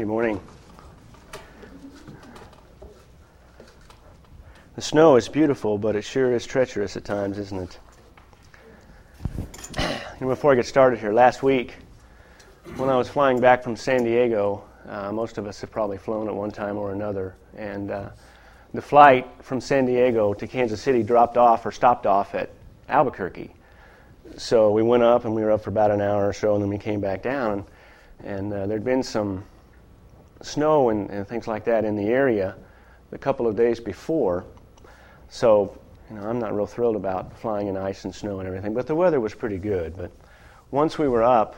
Good morning. The snow is beautiful, but it sure is treacherous at times, isn't it? And before I get started here, last week, when I was flying back from San Diego, uh, most of us have probably flown at one time or another, and uh, the flight from San Diego to Kansas City dropped off or stopped off at Albuquerque. So we went up, and we were up for about an hour or so, and then we came back down, and uh, there'd been some snow and, and things like that in the area a couple of days before. So, you know, I'm not real thrilled about flying in ice and snow and everything, but the weather was pretty good. But once we were up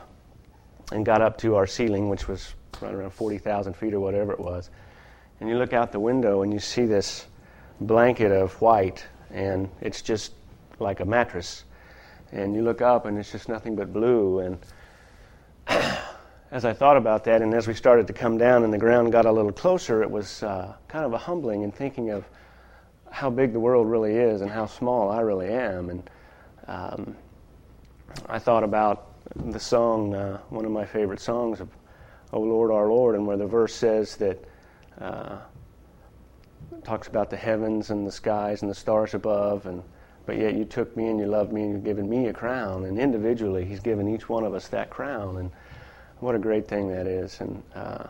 and got up to our ceiling, which was right around 40,000 feet or whatever it was, and you look out the window and you see this blanket of white, and it's just like a mattress. And you look up and it's just nothing but blue. And as I thought about that, and as we started to come down and the ground got a little closer, it was uh, kind of a humbling in thinking of how big the world really is and how small I really am. And um, I thought about the song, uh, one of my favorite songs of "O Lord, Our Lord," and where the verse says that uh, talks about the heavens and the skies and the stars above, and but yet you took me and you loved me and you've given me a crown. And individually, He's given each one of us that crown. And what a great thing that is. And uh,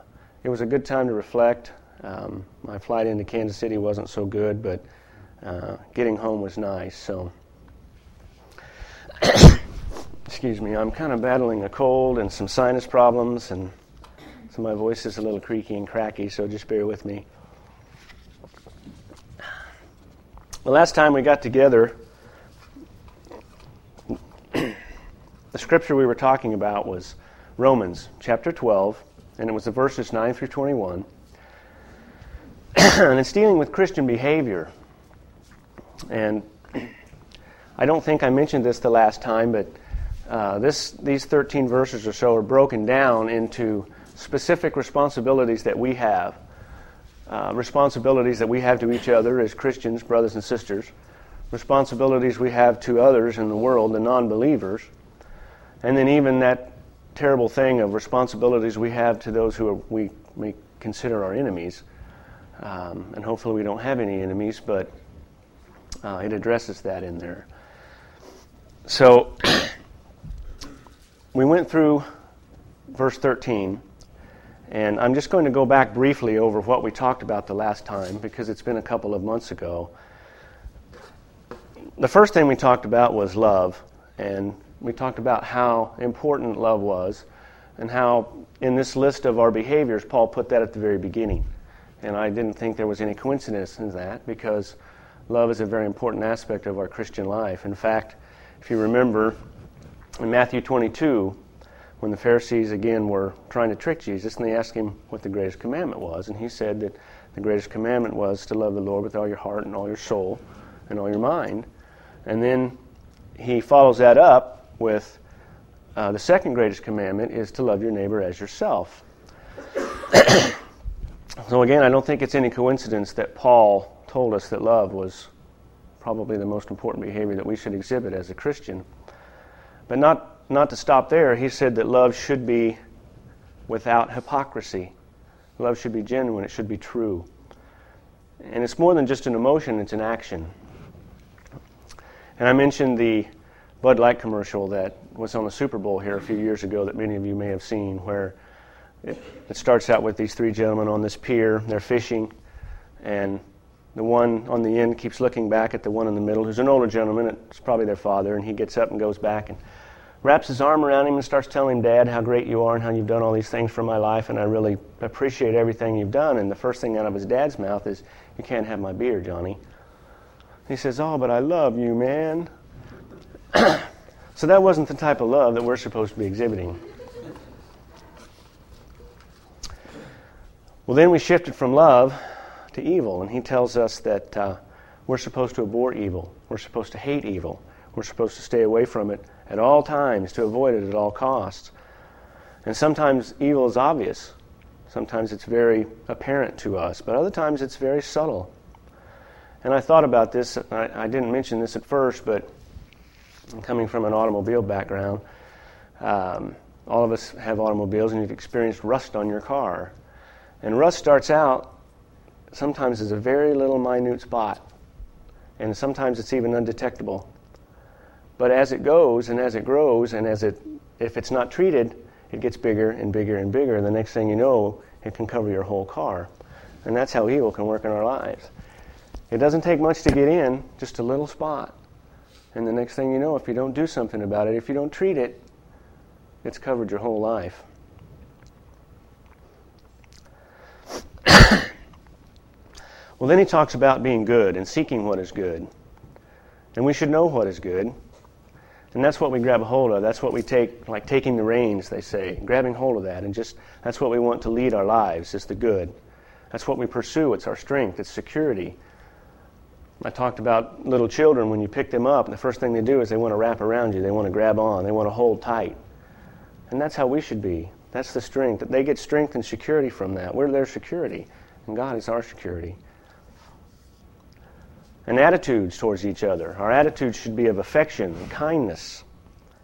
it was a good time to reflect. Um, my flight into Kansas City wasn't so good, but uh, getting home was nice. So, excuse me, I'm kind of battling a cold and some sinus problems, and so my voice is a little creaky and cracky, so just bear with me. The last time we got together, the scripture we were talking about was Romans chapter 12, and it was the verses 9 through 21. and it's dealing with Christian behavior. And I don't think I mentioned this the last time, but uh, this, these 13 verses or so are broken down into specific responsibilities that we have. Uh, responsibilities that we have to each other as Christians, brothers and sisters. Responsibilities we have to others in the world, the non believers. And then even that terrible thing of responsibilities we have to those who are, we may consider our enemies. Um, and hopefully we don't have any enemies, but uh, it addresses that in there. So we went through verse 13, and I'm just going to go back briefly over what we talked about the last time because it's been a couple of months ago. The first thing we talked about was love, and we talked about how important love was and how in this list of our behaviors, Paul put that at the very beginning. And I didn't think there was any coincidence in that because love is a very important aspect of our Christian life. In fact, if you remember in Matthew 22, when the Pharisees again were trying to trick Jesus and they asked him what the greatest commandment was, and he said that the greatest commandment was to love the Lord with all your heart and all your soul and all your mind. And then he follows that up with uh, the second greatest commandment is to love your neighbor as yourself. So, again, I don't think it's any coincidence that Paul told us that love was probably the most important behavior that we should exhibit as a Christian. But not, not to stop there, he said that love should be without hypocrisy. Love should be genuine, it should be true. And it's more than just an emotion, it's an action. And I mentioned the Bud Light commercial that was on the Super Bowl here a few years ago that many of you may have seen, where it, it starts out with these three gentlemen on this pier. They're fishing, and the one on the end keeps looking back at the one in the middle, who's an older gentleman. It's probably their father, and he gets up and goes back and wraps his arm around him and starts telling him, Dad, how great you are and how you've done all these things for my life, and I really appreciate everything you've done. And the first thing out of his dad's mouth is, You can't have my beer, Johnny. He says, Oh, but I love you, man. so that wasn't the type of love that we're supposed to be exhibiting. Well, then we shifted from love to evil, and he tells us that uh, we're supposed to abhor evil. We're supposed to hate evil. We're supposed to stay away from it at all times, to avoid it at all costs. And sometimes evil is obvious. Sometimes it's very apparent to us, but other times it's very subtle. And I thought about this. I, I didn't mention this at first, but coming from an automobile background, um, all of us have automobiles, and you've experienced rust on your car. And rust starts out sometimes as a very little minute spot, and sometimes it's even undetectable. But as it goes and as it grows, and as it, if it's not treated, it gets bigger and bigger and bigger. And the next thing you know, it can cover your whole car. And that's how evil can work in our lives. It doesn't take much to get in, just a little spot. And the next thing you know, if you don't do something about it, if you don't treat it, it's covered your whole life. well, then he talks about being good and seeking what is good. And we should know what is good. And that's what we grab a hold of. That's what we take, like taking the reins, they say, grabbing hold of that. And just that's what we want to lead our lives, is the good. That's what we pursue. It's our strength, it's security. I talked about little children, when you pick them up, the first thing they do is they want to wrap around you, they want to grab on, they want to hold tight. And that's how we should be. That's the strength. They get strength and security from that. We're their security, and God is our security. And attitudes towards each other. Our attitudes should be of affection and kindness.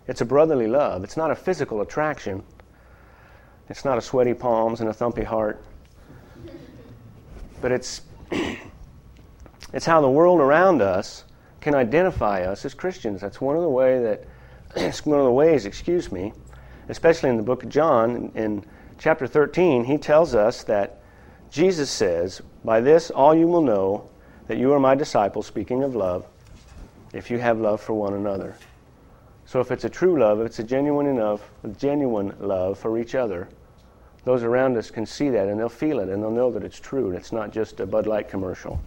It's a brotherly love. It's not a physical attraction. It's not a sweaty palms and a thumpy heart. But it's it's how the world around us can identify us as Christians. That's one of the way that it's one of the ways, excuse me, especially in the book of John in chapter 13, he tells us that Jesus says, "By this all you will know that you are my disciples, speaking of love, if you have love for one another." So if it's a true love, if it's a genuine enough, genuine love for each other, those around us can see that and they'll feel it and they'll know that it's true and it's not just a Bud Light commercial.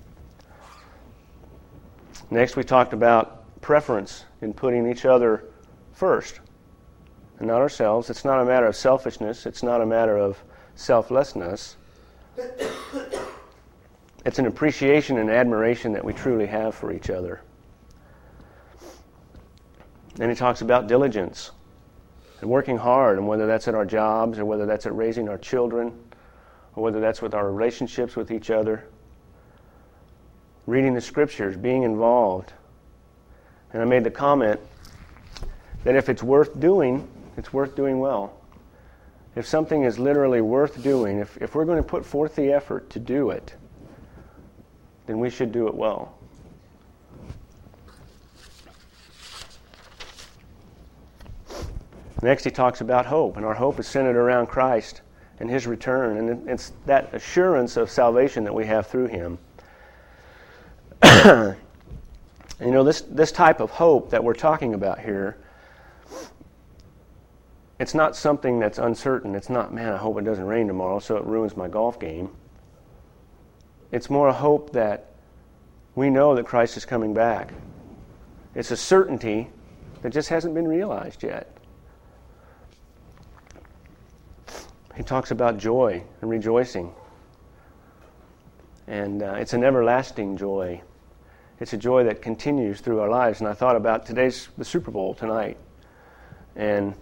Next, we talked about preference in putting each other first and not ourselves. It's not a matter of selfishness, it's not a matter of selflessness. It's an appreciation and admiration that we truly have for each other. Then he talks about diligence and working hard, and whether that's at our jobs or whether that's at raising our children or whether that's with our relationships with each other reading the scriptures, being involved. And I made the comment that if it's worth doing, it's worth doing well. If something is literally worth doing, if, if we're going to put forth the effort to do it, then we should do it well. Next, he talks about hope, and our hope is centered around Christ and his return, and it's that assurance of salvation that we have through him. You know, this, this type of hope that we're talking about here, it's not something that's uncertain. It's not, man, I hope it doesn't rain tomorrow so it ruins my golf game. It's more a hope that we know that Christ is coming back. It's a certainty that just hasn't been realized yet. He talks about joy and rejoicing. And uh, it's an everlasting joy it's a joy that continues through our lives. And I thought about today's the Super Bowl tonight, and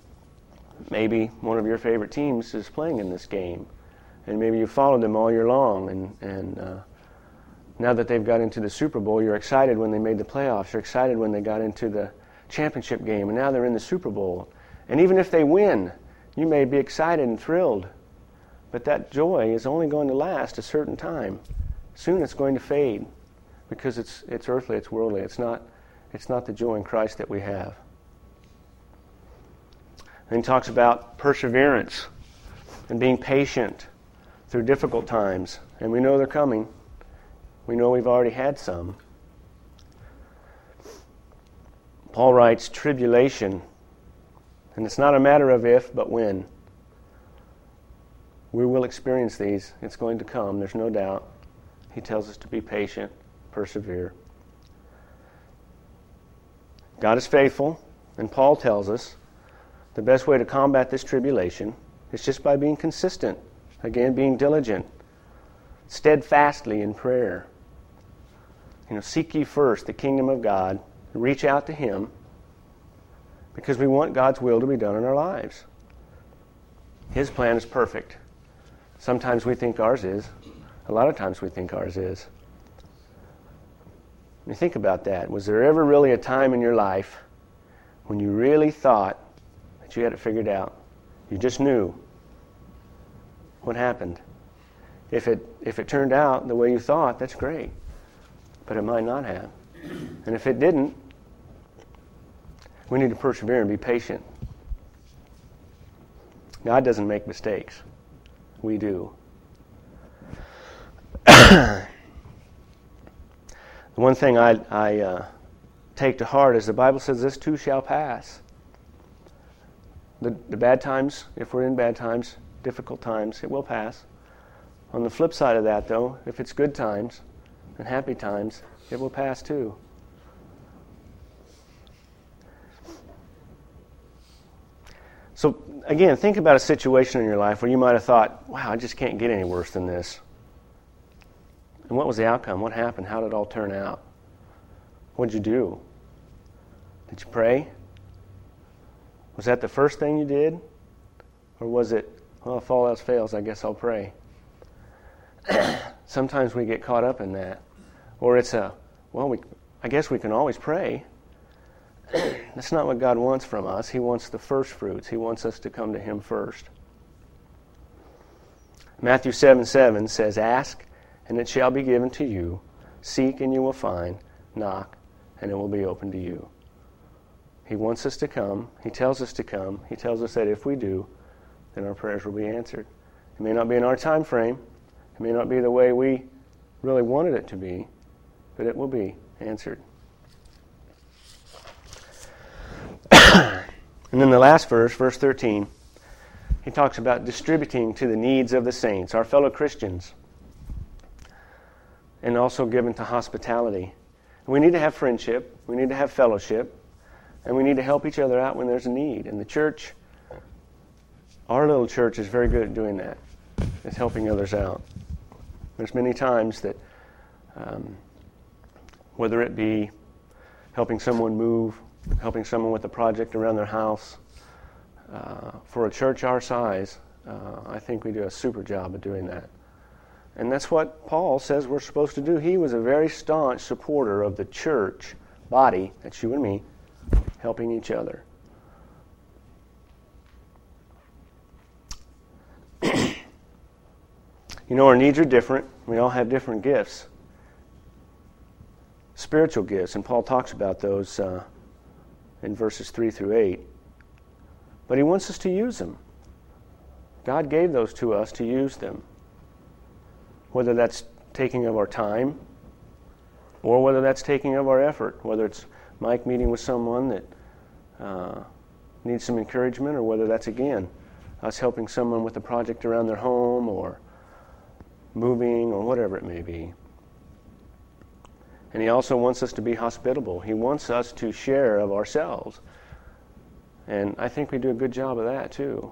maybe one of your favorite teams is playing in this game, and maybe you followed them all year long, and and uh, now that they've got into the Super Bowl, you're excited when they made the playoffs. You're excited when they got into the championship game, and now they're in the Super Bowl. And even if they win, you may be excited and thrilled, but that joy is only going to last a certain time. Soon it's going to fade because it's, it's earthly, it's worldly. It's not, it's not the joy in Christ that we have. And he talks about perseverance and being patient through difficult times. And we know they're coming. We know we've already had some. Paul writes, tribulation. And it's not a matter of if, but when. We will experience these. It's going to come, there's no doubt. He tells us to be patient persevere. God is faithful, and Paul tells us the best way to combat this tribulation is just by being consistent. Again, being diligent, steadfastly in prayer. You know, seek ye first the kingdom of God, reach out to Him, because we want God's will to be done in our lives. His plan is perfect. Sometimes we think ours is. A lot of times we think ours is. Think about that. Was there ever really a time in your life when you really thought that you had it figured out? You just knew what happened. If it, if it turned out the way you thought, that's great. But it might not have. And if it didn't, we need to persevere and be patient. God doesn't make mistakes. We do. the one thing I, I uh, take to heart is the Bible says this too shall pass. The, the bad times, if we're in bad times, difficult times, it will pass. On the flip side of that, though, if it's good times and happy times, it will pass too. So, again, think about a situation in your life where you might have thought, wow, I just can't get any worse than this. And what was the outcome? What happened? How did it all turn out? What did you do? Did you pray? Was that the first thing you did? Or was it, well, if all else fails, I guess I'll pray? Sometimes we get caught up in that. Or it's a, well, we, I guess we can always pray. That's not what God wants from us. He wants the first fruits. He wants us to come to Him first. Matthew 7 7 says, Ask, and it shall be given to you. Seek, and you will find. Knock, and it will be open to you. He wants us to come. He tells us to come. He tells us that if we do, then our prayers will be answered. It may not be in our time frame. It may not be the way we really wanted it to be, but it will be answered. and then the last verse, verse 13, he talks about distributing to the needs of the saints, our fellow Christians, and also given to hospitality. We need to have friendship, we need to have fellowship, and we need to help each other out when there's a need. And the church, our little church, is very good at doing that, is helping others out. There's many times that, um, whether it be helping someone move, helping someone with a project around their house, uh, for a church our size, uh, I think we do a super job of doing that. And that's what Paul says we're supposed to do. He was a very staunch supporter of the church body, that's you and me, helping each other. you know, our needs are different. We all have different gifts. Spiritual gifts, and Paul talks about those uh, in verses 3 through 8. But he wants us to use them. God gave those to us to use them. Whether that's taking of our time or whether that's taking of our effort, whether it's Mike meeting with someone that uh, needs some encouragement, or whether that's again us helping someone with a project around their home or moving or whatever it may be. And he also wants us to be hospitable. He wants us to share of ourselves. And I think we do a good job of that too.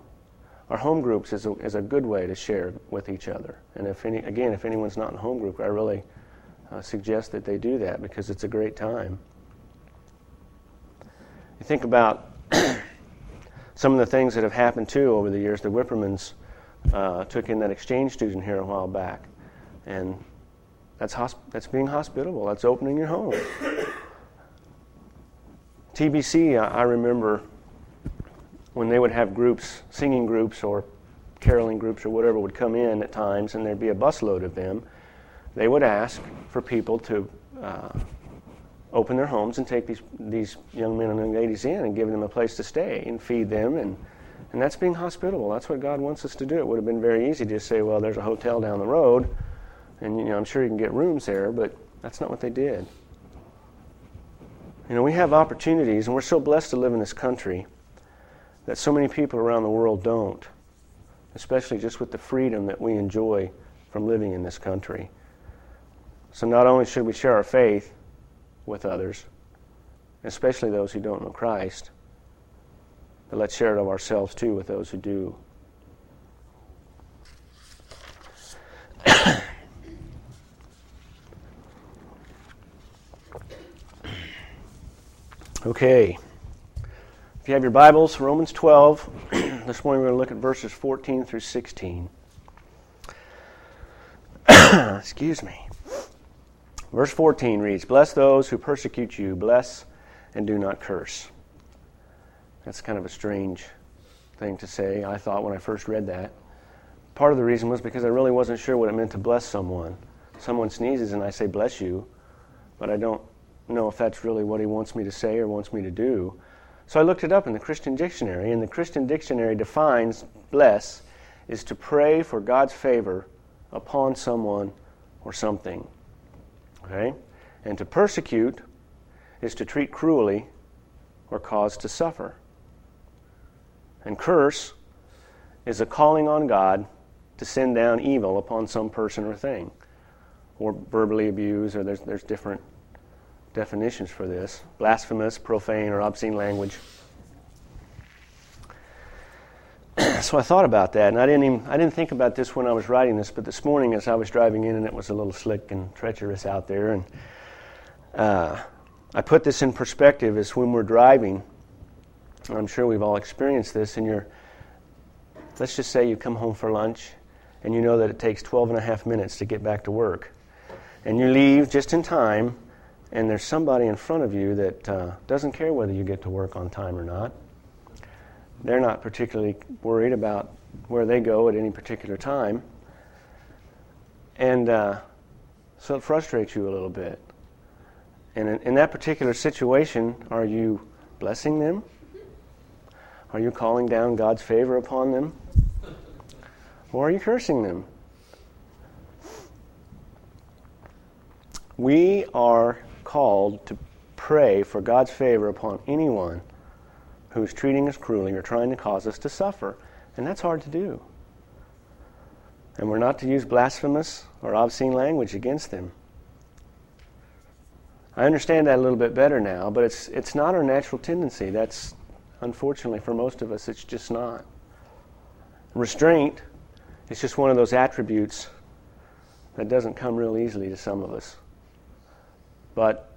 Our home groups is a, is a good way to share with each other. And if any, again, if anyone's not in home group, I really uh, suggest that they do that because it's a great time. You think about some of the things that have happened too over the years. The Whippermans uh, took in that exchange student here a while back, and that's hosp- that's being hospitable. That's opening your home. TBC, I, I remember when they would have groups, singing groups or caroling groups or whatever would come in at times, and there'd be a busload of them. They would ask for people to uh, open their homes and take these, these young men and young ladies in and give them a place to stay and feed them. And, and that's being hospitable. That's what God wants us to do. It would have been very easy to say, well, there's a hotel down the road, and you know, I'm sure you can get rooms there, but that's not what they did. You know, we have opportunities, and we're so blessed to live in this country that so many people around the world don't, especially just with the freedom that we enjoy from living in this country. So, not only should we share our faith, with others, especially those who don't know Christ. But let's share it of ourselves too with those who do. okay. If you have your Bibles, Romans 12, this morning we're going to look at verses 14 through 16. Excuse me. Verse 14 reads Bless those who persecute you, bless and do not curse. That's kind of a strange thing to say, I thought when I first read that. part of the reason was because I really wasn't sure what it meant to bless someone. Someone sneezes and I say, bless you, but I don't know if that's really what he wants me to say or wants me to do. So I looked it up in the Christian dictionary, and the Christian dictionary defines bless is to pray for God's favor upon someone or something. Okay? And to persecute is to treat cruelly or cause to suffer. And curse is a calling on God to send down evil upon some person or thing, or verbally abuse, or there's, there's different definitions for this blasphemous, profane, or obscene language. so I thought about that, and I didn't even I didn't think about this when I was writing this, but this morning as I was driving in, and it was a little slick and treacherous out there, and uh, I put this in perspective as when we're driving. I'm sure we've all experienced this, and you're let's just say you come home for lunch and you know that it takes 12 and a half minutes to get back to work. And you leave just in time, and there's somebody in front of you that uh, doesn't care whether you get to work on time or not. They're not particularly worried about where they go at any particular time. And uh, so it frustrates you a little bit. And in, in that particular situation, are you blessing them? Are you calling down God's favor upon them? Or are you cursing them? We are called to pray for God's favor upon anyone who's treating us cruelly or trying to cause us to suffer. And that's hard to do. And we're not to use blasphemous or obscene language against them. I understand that a little bit better now, but it's, it's not our natural tendency. That's, unfortunately, for most of us, it's just not. Restraint it's just one of those attributes that doesn't come real easily to some of us. But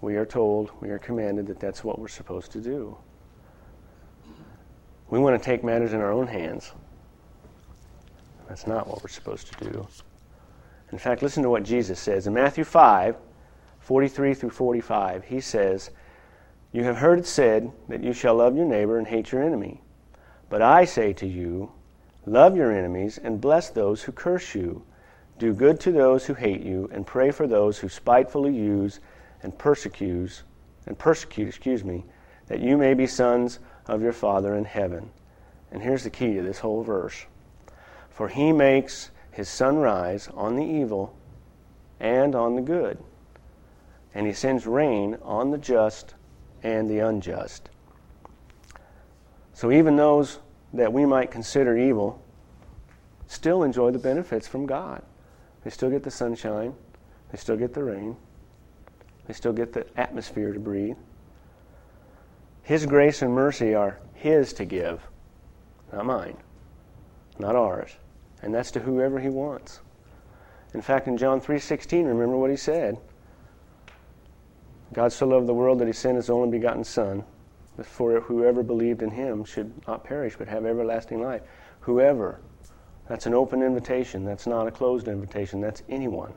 we are told, we are commanded that that's what we're supposed to do. We want to take matters in our own hands. That's not what we're supposed to do. In fact, listen to what Jesus says. In Matthew 5, 43 through 45, he says, You have heard it said that you shall love your neighbor and hate your enemy. But I say to you, Love your enemies and bless those who curse you. Do good to those who hate you and pray for those who spitefully use and persecute and persecute, excuse me, that you may be sons of your Father in heaven. And here's the key to this whole verse. For he makes his sun rise on the evil and on the good, and he sends rain on the just and the unjust. So even those that we might consider evil still enjoy the benefits from God. They still get the sunshine, they still get the rain, they still get the atmosphere to breathe. His grace and mercy are His to give, not mine, not ours. And that's to whoever He wants. In fact, in John 3:16, remember what He said. God so loved the world that He sent His only begotten Son, that for whoever believed in him should not perish but have everlasting life. Whoever. That's an open invitation. That's not a closed invitation. That's anyone.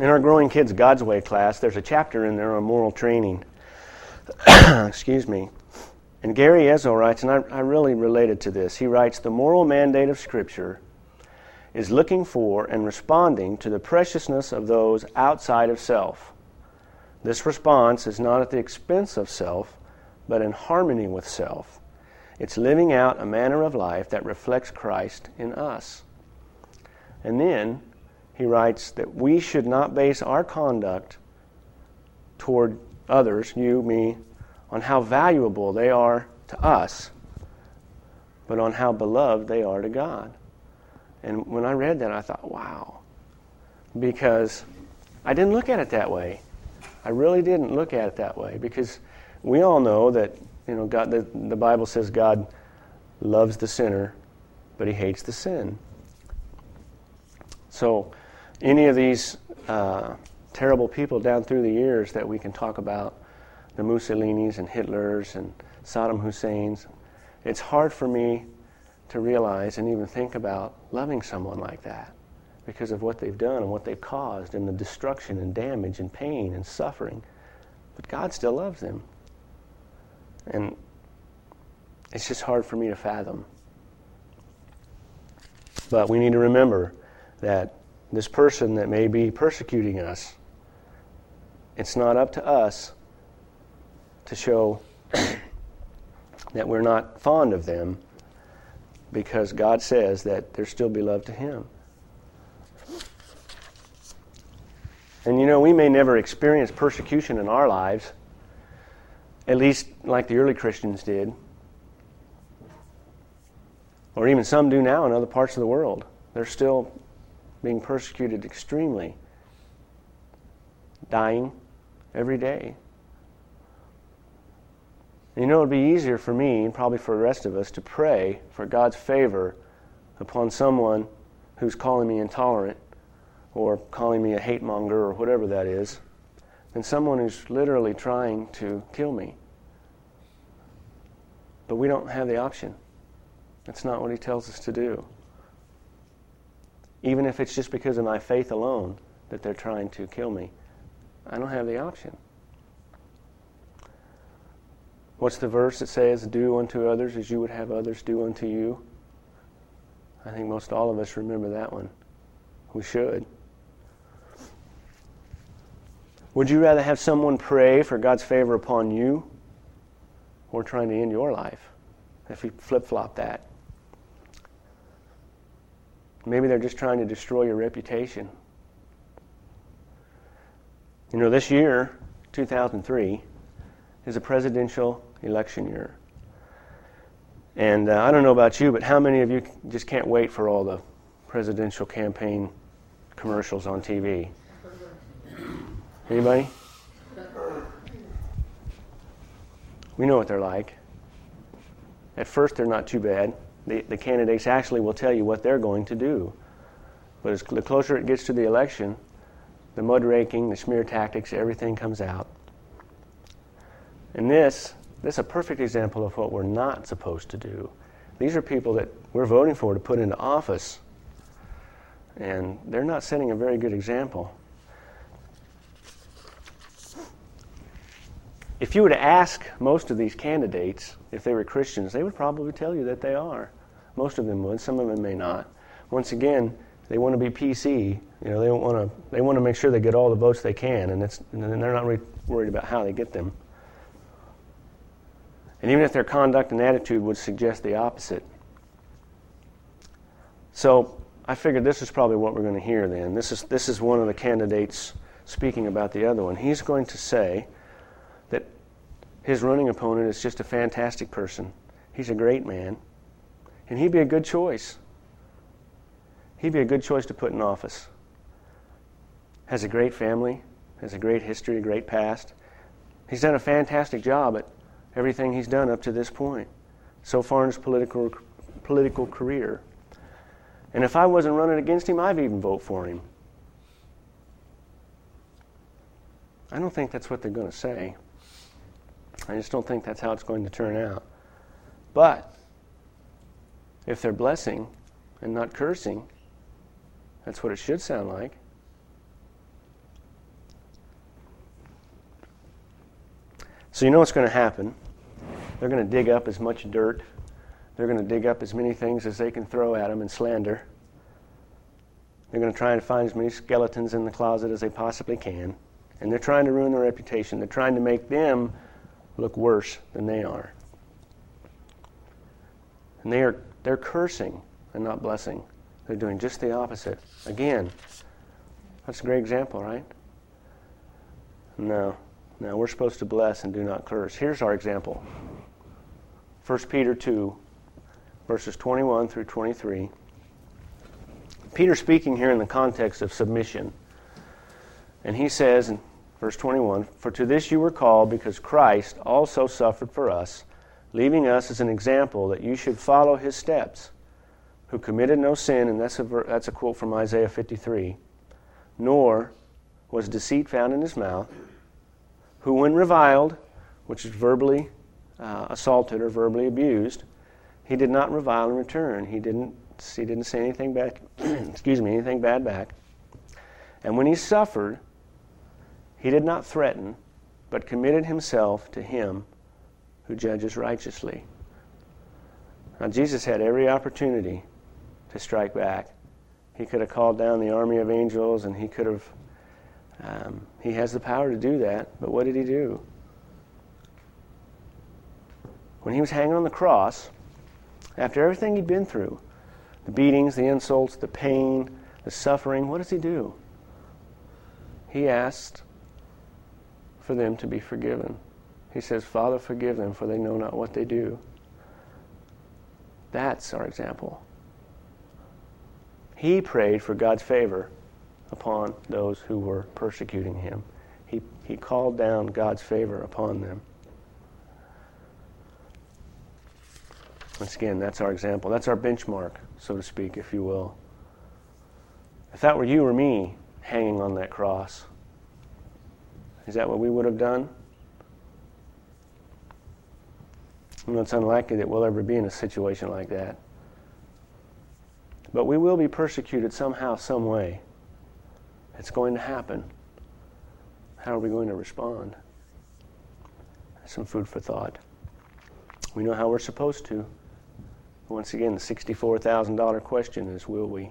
In our Growing Kids God's Way class, there's a chapter in there on moral training. Excuse me. And Gary Ezzo writes, and I, I really related to this. He writes, The moral mandate of Scripture is looking for and responding to the preciousness of those outside of self this response is not at the expense of self, but in harmony with self. It's living out a manner of life that reflects Christ in us. And then he writes that we should not base our conduct toward others, you, me, on how valuable they are to us, but on how beloved they are to God. And when I read that, I thought, wow. Because I didn't look at it that way. I really didn't look at it that way because we all know that you know God, the, the Bible says God loves the sinner, but He hates the sin. So, any of these uh, terrible people down through the years that we can talk about, the Mussolinis and Hitlers and Saddam Husseins, it's hard for me to realize and even think about loving someone like that because of what they've done and what they've caused and the destruction and damage and pain and suffering. But God still loves them. And it's just hard for me to fathom But we need to remember that this person that may be persecuting us, it's not up to us to show that we're not fond of them because God says that they're still beloved to Him. And you know, we may never experience persecution in our lives, at least like the early Christians did, or even some do now in other parts of the world. They're still being persecuted extremely, dying every day. You know, it would be easier for me, and probably for the rest of us, to pray for God's favor upon someone who's calling me intolerant or calling me a hate monger or whatever that is than someone who's literally trying to kill me. But we don't have the option. That's not what he tells us to do. Even if it's just because of my faith alone that they're trying to kill me, I don't have the option. What's the verse that says, Do unto others as you would have others do unto you? I think most all of us remember that one. We should. Would you rather have someone pray for God's favor upon you or trying to end your life? If we flip flop that. Maybe they're just trying to destroy your reputation. You know, this year, 2003, is a presidential election year. And uh, I don't know about you, but how many of you just can't wait for all the presidential campaign commercials on TV? Anybody? We know what they're like. At first, they're not too bad. The, the candidates actually will tell you what they're going to do. But as the closer it gets to the election, the mud raking, the smear tactics, everything comes out. And this, this is a perfect example of what we're not supposed to do. These are people that we're voting for to put into office, and they're not setting a very good example. If you were to ask most of these candidates if they were Christians, they would probably tell you that they are. Most of them would, some of them may not. Once again, they want to be PC. You know, they don't want to. They want to make sure they get all the votes they can, and, it's, and they're not really worried about how they get them. And even if their conduct and attitude would suggest the opposite. So I figured this is probably what we're going to hear then. This is, this is one of the candidates speaking about the other one. He's going to say his running opponent is just a fantastic person. He's a great man. And he'd be a good choice. He'd be a good choice to put in office. Has a great family, has a great history, a great past. He's done a fantastic job at everything he's done up to this point, so far in his political, political career. And if I wasn't running against him, I'd even vote for him. I don't think that's what they're going to say. I just don't think that's how it's going to turn out. But if they're blessing and not cursing, that's what it should sound like. So you know what's going to happen. They're going to dig up as much dirt. They're going to dig up as many things as they can throw at them and slander. They're going to try and find as many skeletons in the closet as they possibly can. And they're trying to ruin their reputation. They're trying to make them look worse than they are. And they are they're cursing and not blessing. They're doing just the opposite. Again, that's a great example, right? No. No, we're supposed to bless and do not curse. Here's our example 1 Peter 2, verses 21 through 23. Peter speaking here in the context of submission. And he says verse 21 For to this you were called, because Christ also suffered for us, leaving us as an example that you should follow his steps, who committed no sin, and that's a, that's a quote from Isaiah 53, nor was deceit found in his mouth who, when reviled, which is verbally uh, assaulted or verbally abused, he did not revile in return. He didn't, he didn't say anything back, excuse me, anything bad back. And when he suffered, he did not threaten, but committed himself to him who judges righteously. Now, Jesus had every opportunity to strike back. He could have called down the army of angels and he could have, um, he has the power to do that, but what did he do? When he was hanging on the cross, after everything he'd been through, the beatings, the insults, the pain, the suffering, what does he do? He asked for them to be forgiven. He says, Father, forgive them, for they know not what they do. That's our example. He prayed for God's favor upon those who were persecuting him. He, he called down God's favor upon them. Once again, that's our example. That's our benchmark, so to speak, if you will. If that were you or me hanging on that cross, is that what we would have done? You know, it's unlikely that we'll ever be in a situation like that. But we will be persecuted somehow, some way. It's going to happen. How are we going to respond? Some food for thought. We know how we're supposed to. Once again, the $64,000 question is will we?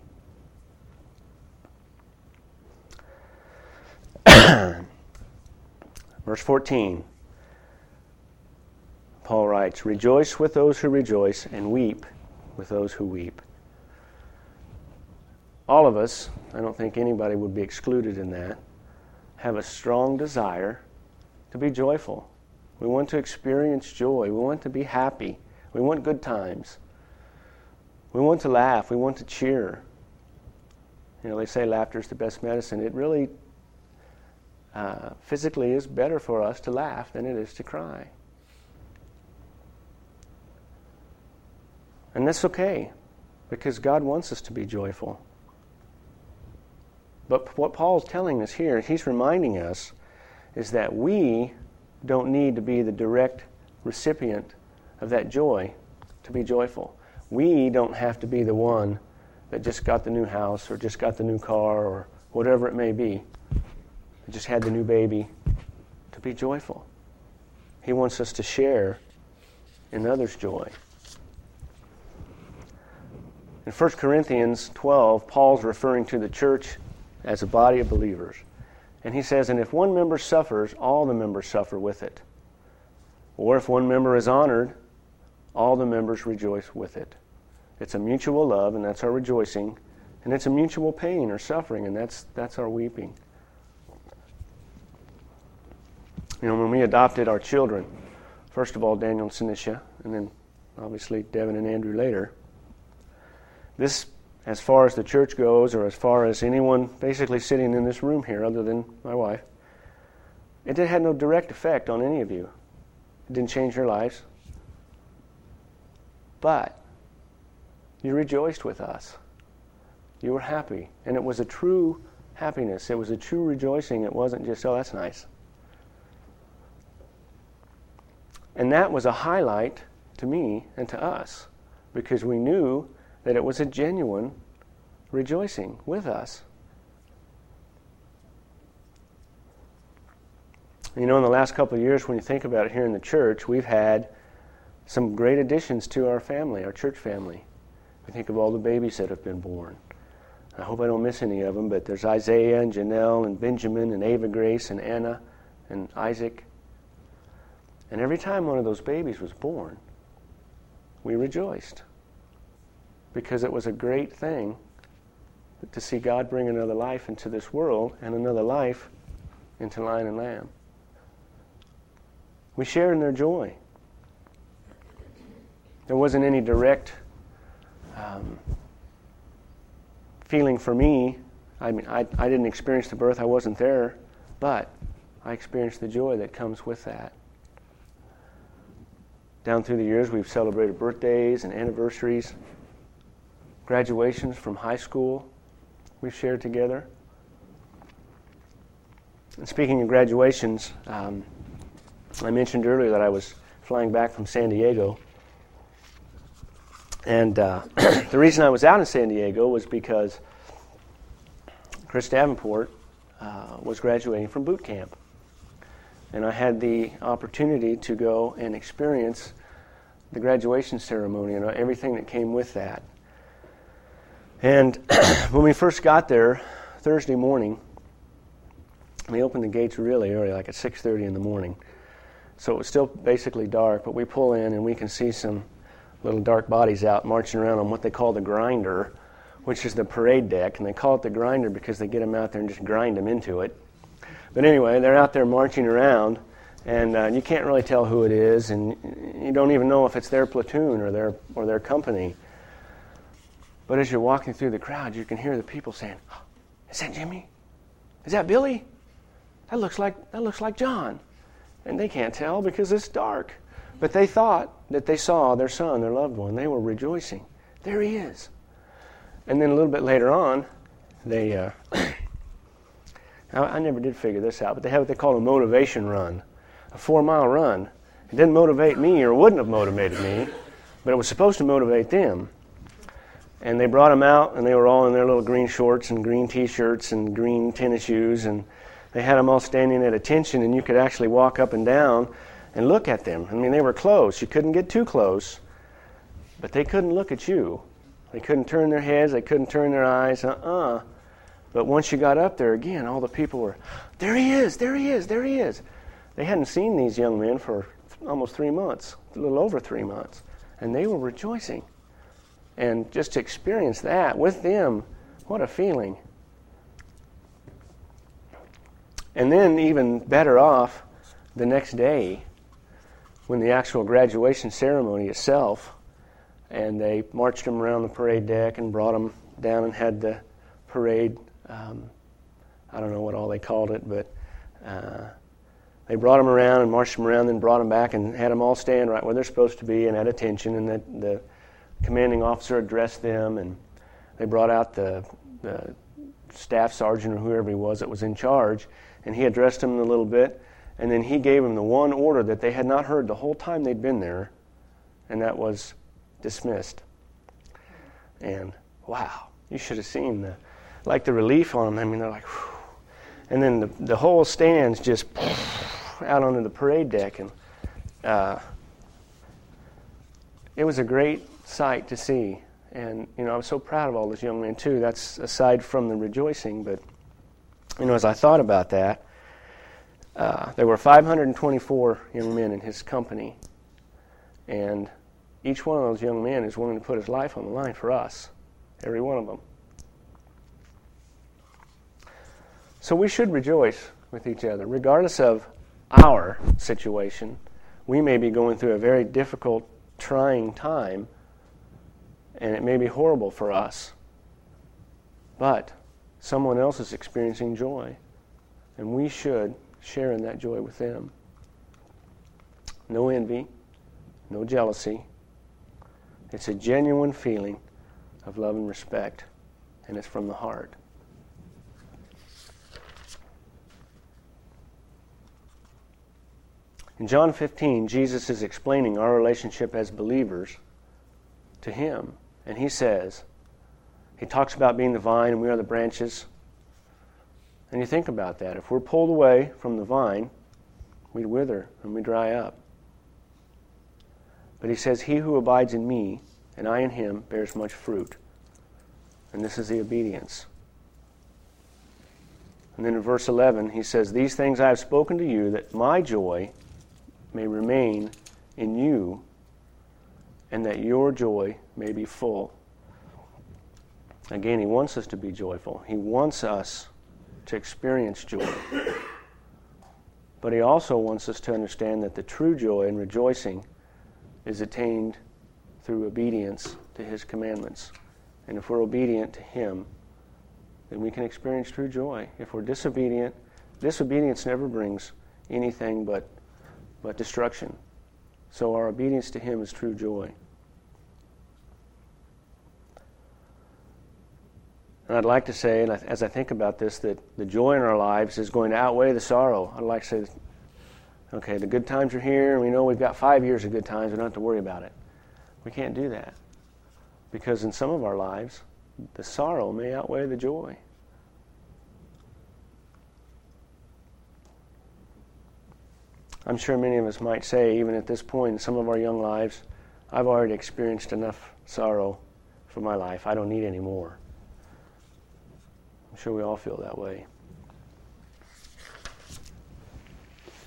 Verse 14. Paul writes, Rejoice with those who rejoice, and weep with those who weep. All of us, I don't think anybody would be excluded in that, have a strong desire to be joyful. We want to experience joy. We want to be happy. We want good times. We want to laugh. We want to cheer. You know, they say laughter is the best medicine. It really uh, physically is better for us to laugh than it is to cry. And that's okay because God wants us to be joyful. But what Paul's telling us here, he's reminding us, is that we don't need to be the direct recipient of that joy to be joyful. We don't have to be the one that just got the new house or just got the new car or whatever it may be, just had the new baby to be joyful. He wants us to share in others' joy. In 1 Corinthians 12, Paul's referring to the church as a body of believers. And he says, And if one member suffers, all the members suffer with it. Or if one member is honored, all the members rejoice with it. It's a mutual love, and that's our rejoicing. And it's a mutual pain or suffering, and that's, that's our weeping. You know, when we adopted our children, first of all, Daniel and Sinisha, and then obviously Devin and Andrew later, this, as far as the church goes, or as far as anyone basically sitting in this room here, other than my wife, it had no direct effect on any of you. It didn't change your lives. But you rejoiced with us. You were happy. And it was a true happiness. It was a true rejoicing. It wasn't just, oh, that's nice. And that was a highlight to me and to us because we knew that it was a genuine rejoicing with us. You know, in the last couple of years, when you think about it here in the church, we've had some great additions to our family, our church family. We think of all the babies that have been born. I hope I don't miss any of them, but there's Isaiah and Janelle and Benjamin and Ava Grace and Anna and Isaac. And every time one of those babies was born, we rejoiced because it was a great thing to see God bring another life into this world and another life into lion and lamb. We shared in their joy. There wasn't any direct um, feeling for me. I mean, I, I didn't experience the birth, I wasn't there, but I experienced the joy that comes with that. Down through the years, we've celebrated birthdays and anniversaries graduations from high school we've shared together. And speaking of graduations, um, I mentioned earlier that I was flying back from San Diego. And uh, the reason I was out in San Diego was because Chris Davenport uh, was graduating from boot camp. And I had the opportunity to go and experience the graduation ceremony and everything that came with that. And when we first got there, Thursday morning, they opened the gates really early, like at 6:30 in the morning. So it was still basically dark, but we pull in and we can see some little dark bodies out marching around on what they call the grinder, which is the parade deck, and they call it the grinder because they get them out there and just grind them into it. But anyway, they're out there marching around, and uh, you can't really tell who it is, and you don't even know if it's their platoon or their or their company. But as you're walking through the crowd, you can hear the people saying, oh, "Is that Jimmy? Is that Billy? That looks like that looks like John." And they can't tell because it's dark. But they thought that they saw their son, their loved one. They were rejoicing. There he is. And then a little bit later on, they. Uh, I never did figure this out, but they have what they call a motivation run a four mile run. It didn't motivate me or wouldn't have motivated me, but it was supposed to motivate them. And they brought them out, and they were all in their little green shorts and green t shirts and green tennis shoes, and they had them all standing at attention, and you could actually walk up and down and look at them. I mean, they were close. You couldn't get too close, but they couldn't look at you. They couldn't turn their heads, they couldn't turn their eyes, uh uh-uh. uh. But once you got up there again, all the people were, there he is, there he is, there he is. They hadn't seen these young men for almost three months, a little over three months, and they were rejoicing. And just to experience that with them, what a feeling. And then, even better off, the next day, when the actual graduation ceremony itself, and they marched them around the parade deck and brought them down and had the parade. Um, I don't know what all they called it, but uh, they brought them around and marched them around, then brought them back and had them all stand right where they're supposed to be and at attention. And the, the commanding officer addressed them, and they brought out the, the staff sergeant or whoever he was that was in charge, and he addressed them a little bit, and then he gave them the one order that they had not heard the whole time they'd been there, and that was dismissed. And wow, you should have seen the like the relief on them. I mean, they're like, Whew. and then the the whole stands just out onto the parade deck, and uh, it was a great sight to see. And you know, I was so proud of all those young men too. That's aside from the rejoicing, but you know, as I thought about that, uh, there were 524 young men in his company, and each one of those young men is willing to put his life on the line for us, every one of them. So we should rejoice with each other, regardless of our situation, we may be going through a very difficult, trying time, and it may be horrible for us. But someone else is experiencing joy, and we should share in that joy with them. No envy, no jealousy. It's a genuine feeling of love and respect, and it's from the heart. In John 15, Jesus is explaining our relationship as believers to Him. And He says, He talks about being the vine and we are the branches. And you think about that. If we're pulled away from the vine, we wither and we dry up. But He says, He who abides in me and I in Him bears much fruit. And this is the obedience. And then in verse 11, He says, These things I have spoken to you, that my joy may remain in you and that your joy may be full. Again, He wants us to be joyful. He wants us to experience joy. But He also wants us to understand that the true joy and rejoicing is attained through obedience to His commandments. And if we're obedient to Him, then we can experience true joy. If we're disobedient, disobedience never brings anything but but destruction. So our obedience to Him is true joy. And I'd like to say, and as I think about this, that the joy in our lives is going to outweigh the sorrow. I'd like to say, okay, the good times are here, and we know we've got five years of good times, we don't have to worry about it. We can't do that. Because in some of our lives, the sorrow may outweigh the joy. I'm sure many of us might say, even at this point in some of our young lives, I've already experienced enough sorrow for my life. I don't need any more. I'm sure we all feel that way.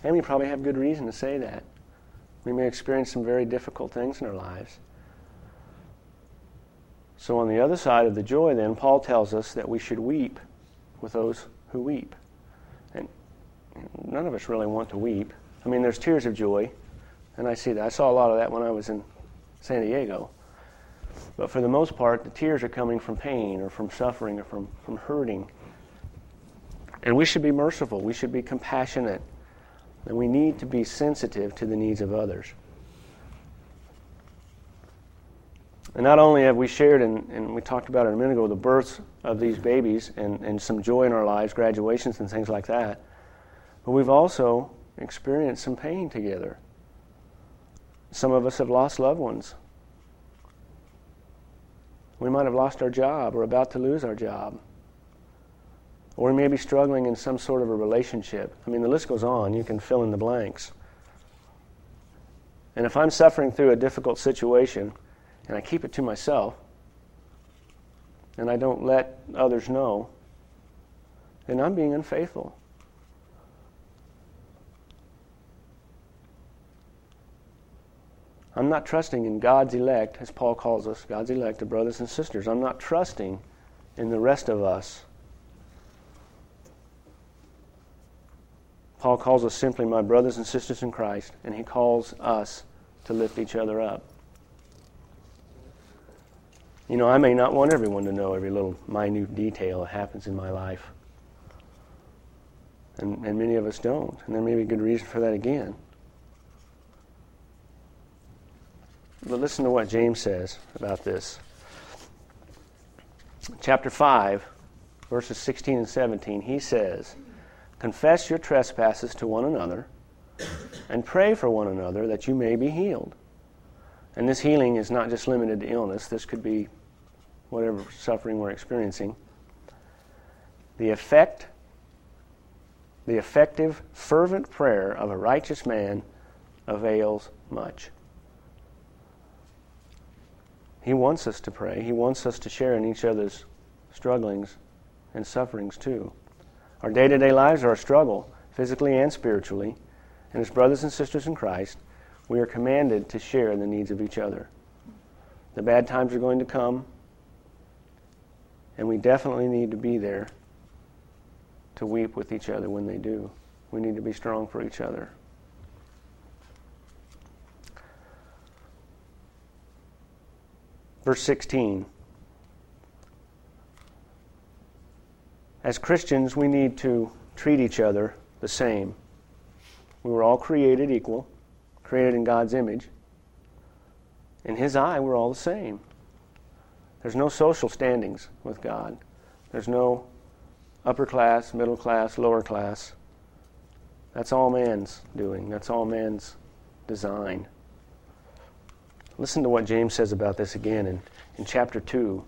And we probably have good reason to say that. We may experience some very difficult things in our lives. So, on the other side of the joy, then, Paul tells us that we should weep with those who weep. And none of us really want to weep. I mean, there's tears of joy, and I see that. I saw a lot of that when I was in San Diego. But for the most part, the tears are coming from pain or from suffering or from, from hurting. And we should be merciful. We should be compassionate. And we need to be sensitive to the needs of others. And not only have we shared, and, and we talked about it a minute ago, the births of these babies and, and some joy in our lives, graduations and things like that, but we've also experienced some pain together. Some of us have lost loved ones. We might have lost our job or about to lose our job. Or we may be struggling in some sort of a relationship. I mean, the list goes on. You can fill in the blanks. And if I'm suffering through a difficult situation, and I keep it to myself, and I don't let others know, then I'm being unfaithful. I'm not trusting in God's elect, as Paul calls us, God's elect, the brothers and sisters. I'm not trusting in the rest of us. Paul calls us simply my brothers and sisters in Christ, and he calls us to lift each other up. You know, I may not want everyone to know every little minute detail that happens in my life. And, and many of us don't. And there may be good reason for that again. But listen to what James says about this. Chapter 5, verses 16 and 17, he says, Confess your trespasses to one another and pray for one another that you may be healed. And this healing is not just limited to illness, this could be whatever suffering we're experiencing. The effect, the effective, fervent prayer of a righteous man avails much. He wants us to pray. He wants us to share in each other's strugglings and sufferings too. Our day to day lives are a struggle, physically and spiritually. And as brothers and sisters in Christ, we are commanded to share the needs of each other. The bad times are going to come, and we definitely need to be there to weep with each other when they do. We need to be strong for each other. Verse 16. As Christians, we need to treat each other the same. We were all created equal, created in God's image. In His eye, we're all the same. There's no social standings with God. There's no upper class, middle class, lower class. That's all man's doing. That's all man's design. Listen to what James says about this again in, in chapter 2.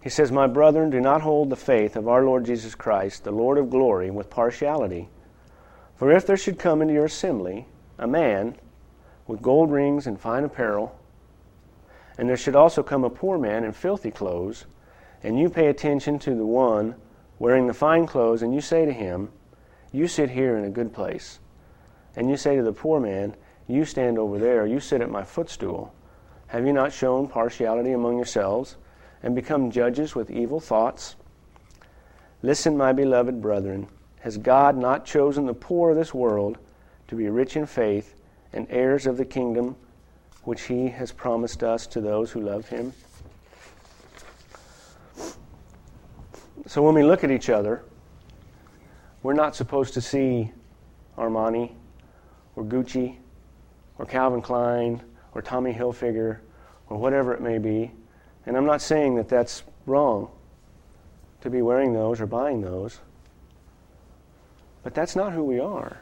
He says, My brethren, do not hold the faith of our Lord Jesus Christ, the Lord of glory, with partiality. For if there should come into your assembly a man with gold rings and fine apparel, and there should also come a poor man in filthy clothes, and you pay attention to the one wearing the fine clothes, and you say to him, You sit here in a good place. And you say to the poor man, You stand over there, you sit at my footstool. Have you not shown partiality among yourselves, and become judges with evil thoughts? Listen, my beloved brethren, has God not chosen the poor of this world to be rich in faith and heirs of the kingdom? which he has promised us to those who love him. So when we look at each other, we're not supposed to see Armani or Gucci or Calvin Klein or Tommy Hilfiger or whatever it may be. And I'm not saying that that's wrong to be wearing those or buying those. But that's not who we are.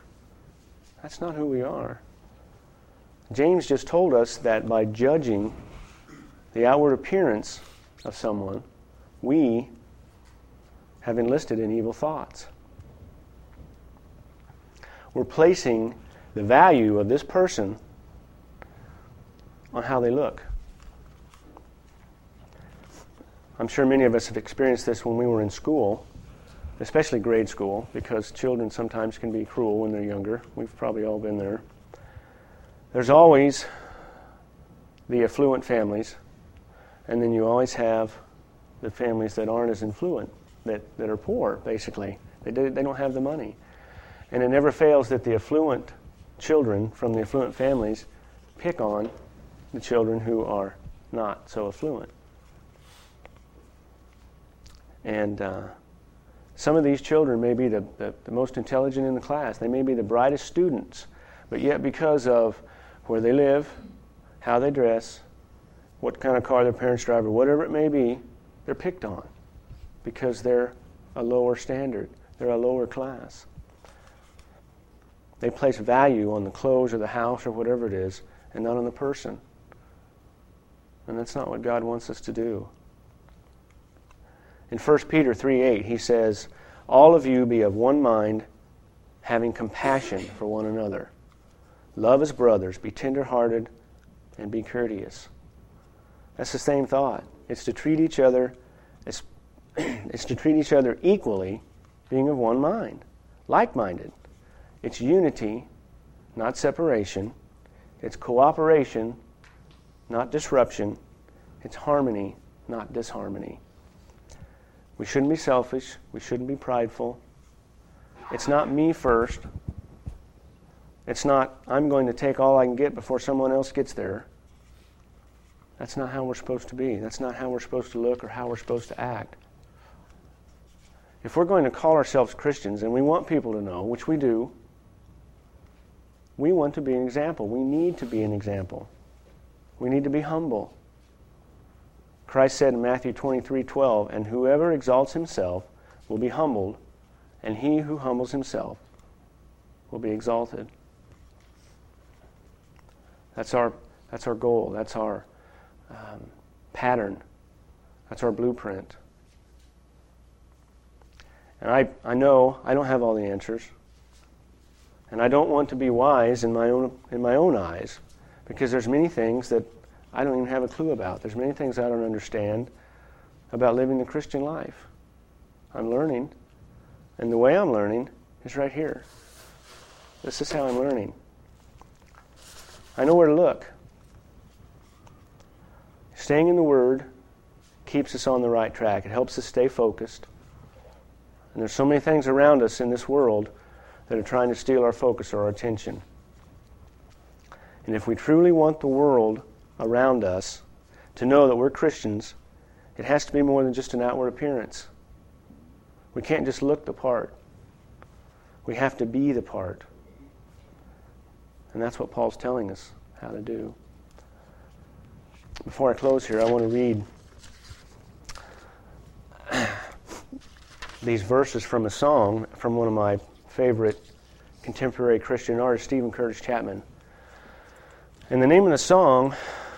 That's not who we are. James just told us that by judging the outward appearance of someone, we have enlisted in evil thoughts. We're placing the value of this person on how they look. I'm sure many of us have experienced this when we were in school, especially grade school, because children sometimes can be cruel when they're younger. We've probably all been there. There's always the affluent families, and then you always have the families that aren't as affluent, that, that are poor, basically. They, do, they don't have the money. And it never fails that the affluent children from the affluent families pick on the children who are not so affluent. And uh, some of these children may be the, the, the most intelligent in the class, they may be the brightest students, but yet because of where they live, how they dress, what kind of car their parents drive, or whatever it may be, they're picked on because they're a lower standard, they're a lower class. They place value on the clothes or the house or whatever it is, and not on the person. And that's not what God wants us to do. In 1 Peter 3 8, he says, All of you be of one mind, having compassion for one another. Love as brothers, be tenderhearted, and be courteous. That's the same thought. It's to treat each other it's, it's to treat each other equally, being of one mind, like minded. It's unity, not separation. It's cooperation, not disruption. It's harmony, not disharmony. We shouldn't be selfish. We shouldn't be prideful. It's not me first. It's not, I'm going to take all I can get before someone else gets there. That's not how we're supposed to be. That's not how we're supposed to look or how we're supposed to act. If we're going to call ourselves Christians and we want people to know, which we do, we want to be an example. We need to be an example. We need to be humble. Christ said in Matthew 23 12, And whoever exalts himself will be humbled, and he who humbles himself will be exalted. That's our, that's our goal. That's our um, pattern. That's our blueprint. And I, I know I don't have all the answers. And I don't want to be wise in my own, in my own eyes because there's many things that I don't even have a clue about. There's many things I don't understand about living the Christian life. I'm learning. And the way I'm learning is right here. This is how I'm learning. I know where to look. Staying in the Word keeps us on the right track. It helps us stay focused. And there's so many things around us in this world that are trying to steal our focus or our attention. And if we truly want the world around us to know that we're Christians, it has to be more than just an outward appearance. We can't just look the part. We have to be the part. And that's what Paul's telling us how to do. Before I close here, I want to read these verses from a song from one of my favorite contemporary Christian artist, Steven Curtis Chapman. And the name of the song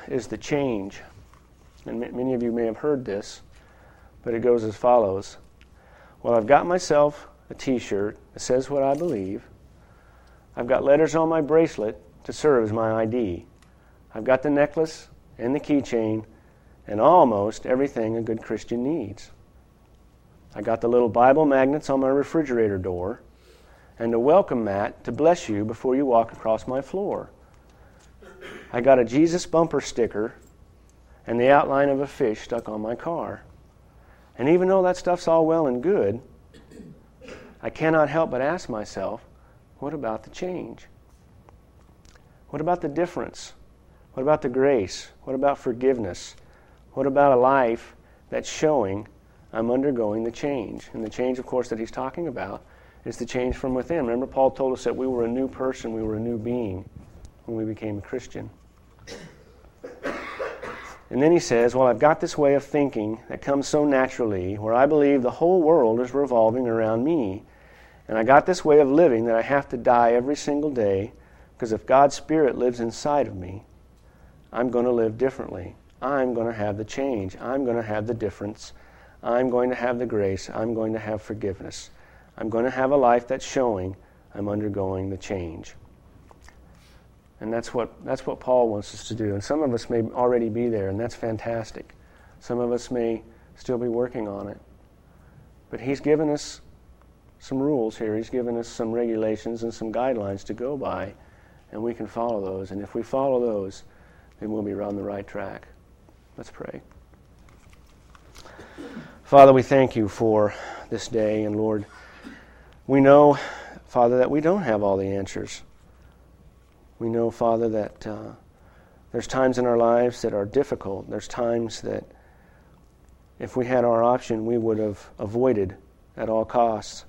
is The Change. And many of you may have heard this, but it goes as follows Well, I've got myself a t shirt that says what I believe. I've got letters on my bracelet to serve as my ID. I've got the necklace and the keychain and almost everything a good Christian needs. I got the little Bible magnets on my refrigerator door and a welcome mat to bless you before you walk across my floor. I got a Jesus bumper sticker and the outline of a fish stuck on my car. And even though that stuff's all well and good, I cannot help but ask myself, what about the change? What about the difference? What about the grace? What about forgiveness? What about a life that's showing I'm undergoing the change. And the change, of course, that he's talking about is the change from within. Remember, Paul told us that we were a new person, we were a new being when we became a Christian. And then he says, Well, I've got this way of thinking that comes so naturally, where I believe the whole world is revolving around me. And I got this way of living that I have to die every single day, because if God's Spirit lives inside of me, I'm going to live differently. I'm going to have the change. I'm going to have the difference. I'm going to have the grace. I'm going to have forgiveness. I'm going to have a life that's showing I'm undergoing the change. And that's what, that's what Paul wants us to do. And some of us may already be there, and that's fantastic. Some of us may still be working on it. But He's given us some rules here. He's given us some regulations and some guidelines to go by, and we can follow those. And if we follow those, then we'll be on the right track. Let's pray. Father, we thank you for this day, and Lord, we know, Father, that we don't have all the answers. We know, Father, that uh, there's times in our lives that are difficult. There's times that if we had our option, we would have avoided at all costs.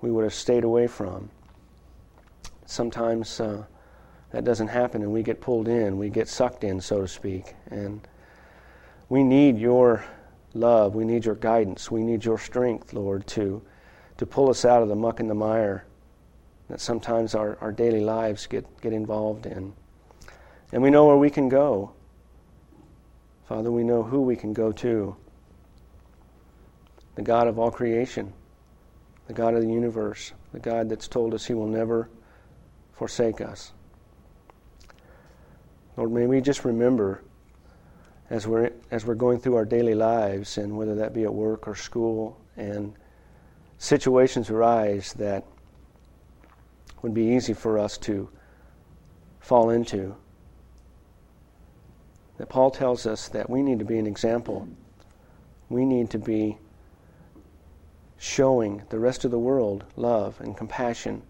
We would have stayed away from. Sometimes uh, that doesn't happen and we get pulled in, we get sucked in, so to speak. And we need your love, we need your guidance, we need your strength, Lord, to, to pull us out of the muck and the mire that sometimes our, our daily lives get, get involved in. And we know where we can go. Father, we know who we can go to the God of all creation, the God of the universe, the God that's told us He will never forsake us. Lord, may we just remember as we're, as we're going through our daily lives, and whether that be at work or school, and situations arise that would be easy for us to fall into. That Paul tells us that we need to be an example. We need to be showing the rest of the world love and compassion.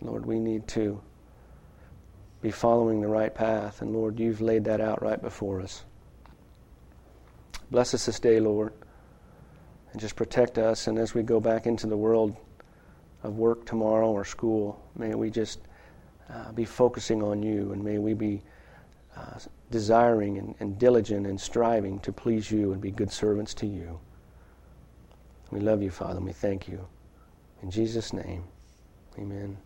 Lord, we need to be following the right path, and Lord, you've laid that out right before us. Bless us this day, Lord, and just protect us. And as we go back into the world, of work tomorrow or school. May we just uh, be focusing on you, and may we be uh, desiring and, and diligent and striving to please you and be good servants to you. We love you, Father, and we thank you. In Jesus' name, amen.